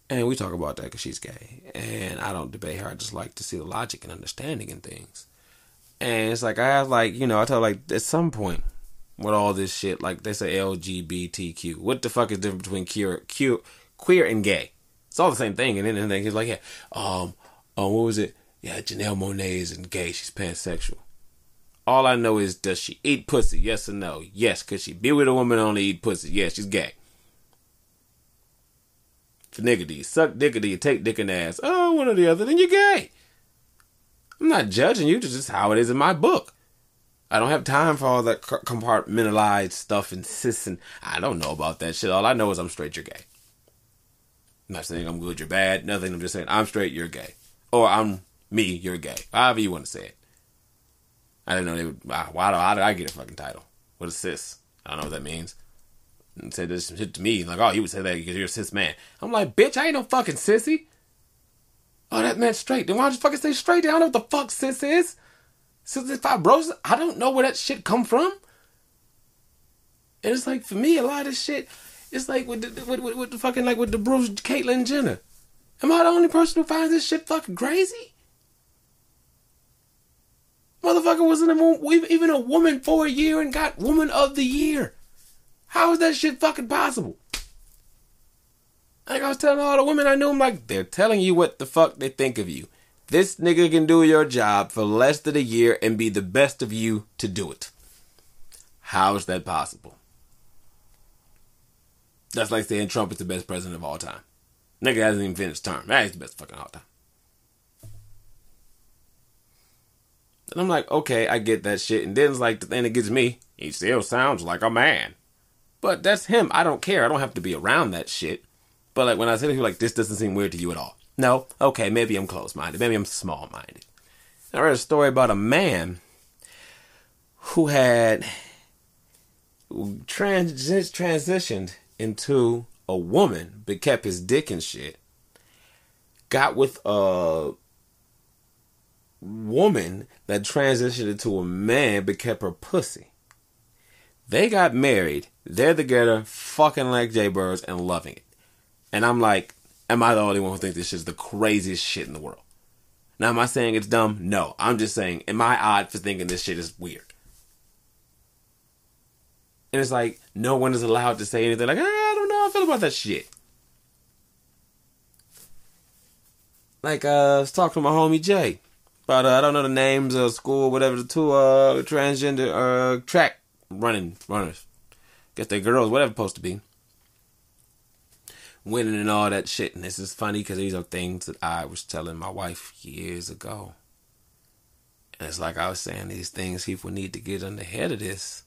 And we talk about that because she's gay, and I don't debate her. I just like to see the logic and understanding in things. And it's like I have like you know I tell like at some point with all this shit like they say LGBTQ. What the fuck is different between queer, queer, queer and gay? It's all the same thing. And then and he's like, yeah, um, um, what was it? Yeah, Janelle Monáe isn't gay. She's pansexual. All I know is does she eat pussy? Yes or no? Yes, cause she be with a woman only eat pussy. Yes, she's gay. You suck you take dick the ass? Oh, one or the other, then you're gay. I'm not judging you. Is how it is in my book. I don't have time for all that compartmentalized stuff and cis and I don't know about that shit. All I know is I'm straight, you're gay. I'm not saying I'm good, you're bad. Nothing. I'm just saying I'm straight, you're gay. Or I'm me, you're gay. However you want to say it. I didn't know they would. Why, do, how did I get a fucking title? What is cis? I don't know what that means. And said this shit to me, like, oh, you would say that because you're a cis man. I'm like, bitch, I ain't no fucking sissy. Oh, that man straight. Then why don't you fucking say straight? I don't know what the fuck cis is. Cystic fibrosis, I don't know where that shit come from. And it's like for me, a lot of shit. It's like with the, with, with, with the fucking like with the Bruce Caitlyn Jenner. Am I the only person who finds this shit fucking crazy? Motherfucker wasn't even a woman for a year and got woman of the year. How is that shit fucking possible? Like I was telling all the women I knew, I'm like, they're telling you what the fuck they think of you. This nigga can do your job for less than a year and be the best of you to do it. How is that possible? That's like saying Trump is the best president of all time. Nigga hasn't even finished term. That is the best fucking all time. And I'm like, okay, I get that shit. And then it's like, then it gets me. He still sounds like a man. But that's him. I don't care. I don't have to be around that shit. But like when I say to people like, this doesn't seem weird to you at all. No, okay, maybe I'm close minded. Maybe I'm small minded. I read a story about a man who had trans- transitioned into a woman, but kept his dick and shit. Got with a woman that transitioned into a man, but kept her pussy. They got married. They're together, fucking like Jay Birds and loving it. And I'm like, am I the only one who thinks this is the craziest shit in the world? Now, am I saying it's dumb? No. I'm just saying, am I odd for thinking this shit is weird? And it's like, no one is allowed to say anything like, ah, I don't know how I feel about that shit. Like, uh, I was talking to my homie Jay about, uh, I don't know the names of school, whatever, the two, uh, transgender, uh, track running runners. Guess they're girls, whatever supposed to be winning and all that shit. And this is funny because these are things that I was telling my wife years ago. And it's like I was saying, these things people need to get on the head of this.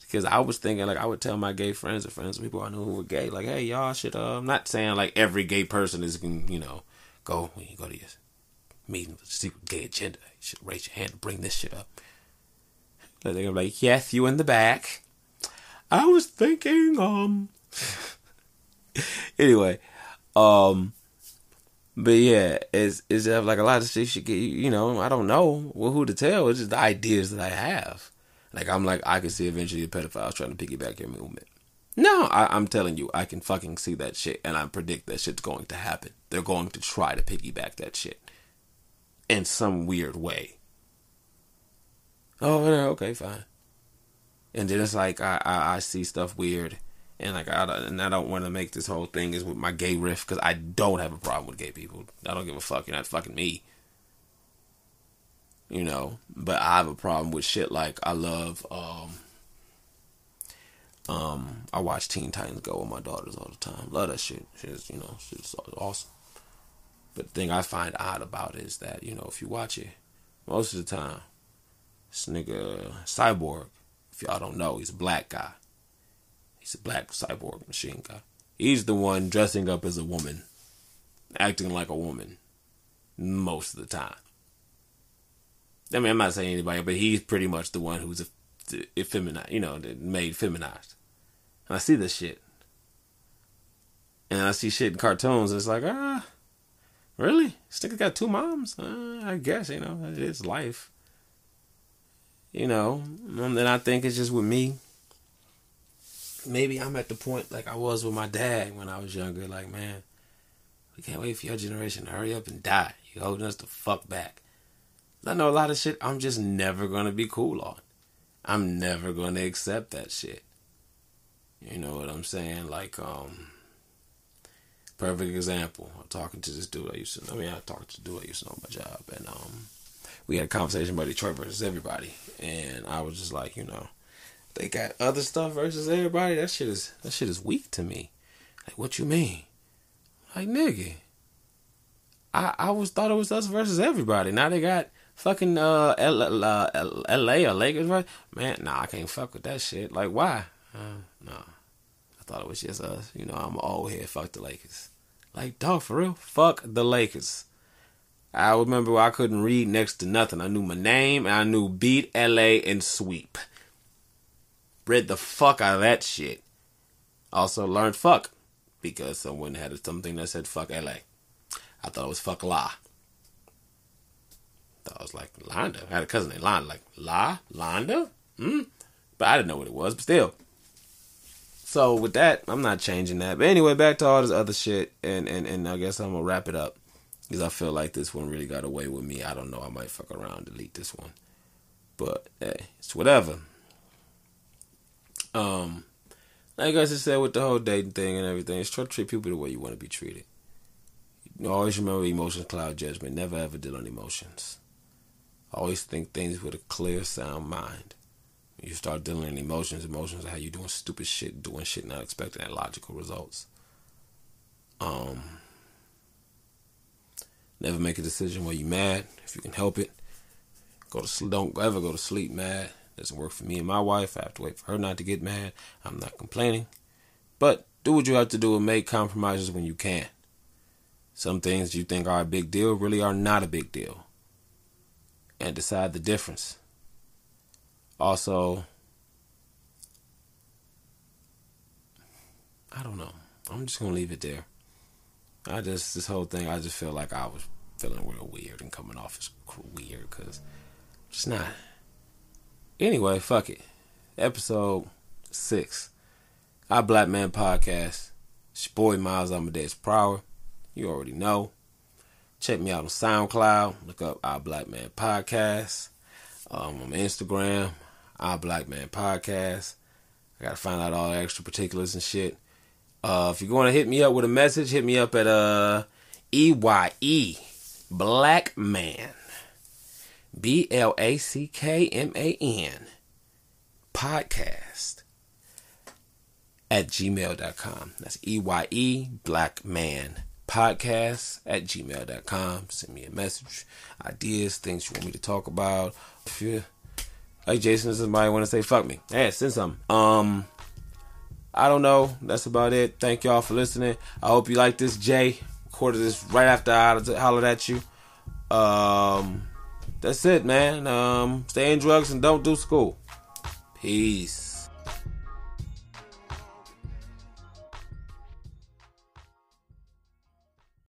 Because I was thinking, like, I would tell my gay friends or friends, people I knew who were gay, like, hey, y'all should, uh, I'm not saying like every gay person is, you know, go, when you go to your meeting with secret gay agenda, you should raise your hand and bring this shit up. they're gonna be like, yes, you in the back. I was thinking, um, anyway, um, but yeah, it's it's like a lot of shit should get you know I don't know well, who to tell. It's just the ideas that I have. Like I'm like I can see eventually a pedophile trying to piggyback your movement. No, I, am telling you, I can fucking see that shit, and I predict that shit's going to happen. They're going to try to piggyback that shit in some weird way. Oh, okay, fine. And then it's like I, I, I see stuff weird, and like I and I don't want to make this whole thing is with my gay riff because I don't have a problem with gay people. I don't give a fuck. You're not fucking me. You know, but I have a problem with shit like I love. um um, I watch Teen Titans Go with my daughters all the time. Love that shit. Shit's you know, shit's awesome. But the thing I find odd about is that you know if you watch it, most of the time, this nigga Cyborg, if y'all don't know, he's a black guy He's a black cyborg machine guy. He's the one dressing up as a woman, acting like a woman most of the time. I mean, I'm not saying anybody, but he's pretty much the one who's effeminate, you know, made feminized. And I see this shit. And I see shit in cartoons, and it's like, ah, really? Sticker got two moms? Uh, I guess, you know, it's life. You know, and then I think it's just with me maybe I'm at the point like I was with my dad when I was younger. Like, man, we can't wait for your generation to hurry up and die. You holding us the fuck back. I know a lot of shit I'm just never gonna be cool on. I'm never gonna accept that shit. You know what I'm saying? Like, um, perfect example. I'm talking to this dude I used to. I mean, I talked to the dude I used to know my job, and um, we had a conversation about Detroit versus everybody, and I was just like, you know, they got other stuff versus everybody. That shit is that shit is weak to me. Like, what you mean? Like, nigga, I I was thought it was us versus everybody. Now they got fucking uh, L- uh, L.A. or Lakers, right? Man, nah, I can't fuck with that shit. Like, why? Uh, nah, I thought it was just us. You know, I'm all here. Fuck the Lakers. Like, dog, for real? Fuck the Lakers. I remember I couldn't read next to nothing. I knew my name and I knew beat LA and sweep. Read the fuck out of that shit. Also learned fuck because someone had something that said fuck LA. I thought it was fuck la. Thought I was like Londa. I had a cousin named Londa. Like La Londa. Hmm. But I didn't know what it was. But still. So with that, I'm not changing that. But anyway, back to all this other shit, and and and I guess I'm gonna wrap it up because I feel like this one really got away with me. I don't know. I might fuck around, delete this one, but hey, it's whatever. Um, like I said with the whole dating thing and everything, it's try to treat people the way you want to be treated. Always remember emotions cloud judgment. Never ever deal on emotions. Always think things with a clear, sound mind. When you start dealing in emotions, emotions are how you doing stupid shit, doing shit not expecting logical results. Um, never make a decision while you're mad if you can help it. Go to. Don't ever go to sleep mad. Doesn't work for me and my wife. I have to wait for her not to get mad. I'm not complaining, but do what you have to do and make compromises when you can. Some things you think are a big deal really are not a big deal. And decide the difference. Also, I don't know. I'm just gonna leave it there. I just this whole thing. I just feel like I was feeling real weird and coming off as weird because just not. Anyway, fuck it. Episode six, our Black Man Podcast. It's your boy Miles Amadeus Prower. You already know. Check me out on SoundCloud. Look up Our Black Man Podcast. Um, on Instagram, Our Black Man Podcast. I gotta find out all the extra particulars and shit. Uh, if you're going to hit me up with a message, hit me up at uh, EYE Black Man. B L A C K M A N podcast at gmail.com. That's E Y E Black Man podcast at gmail.com. Send me a message, ideas, things you want me to talk about. If you like Jason, somebody want to say fuck me? Hey, send something. Um, I don't know. That's about it. Thank y'all for listening. I hope you like this. Jay recorded this right after I hollered at you. Um, that's it, man. Um, stay in drugs and don't do school. Peace.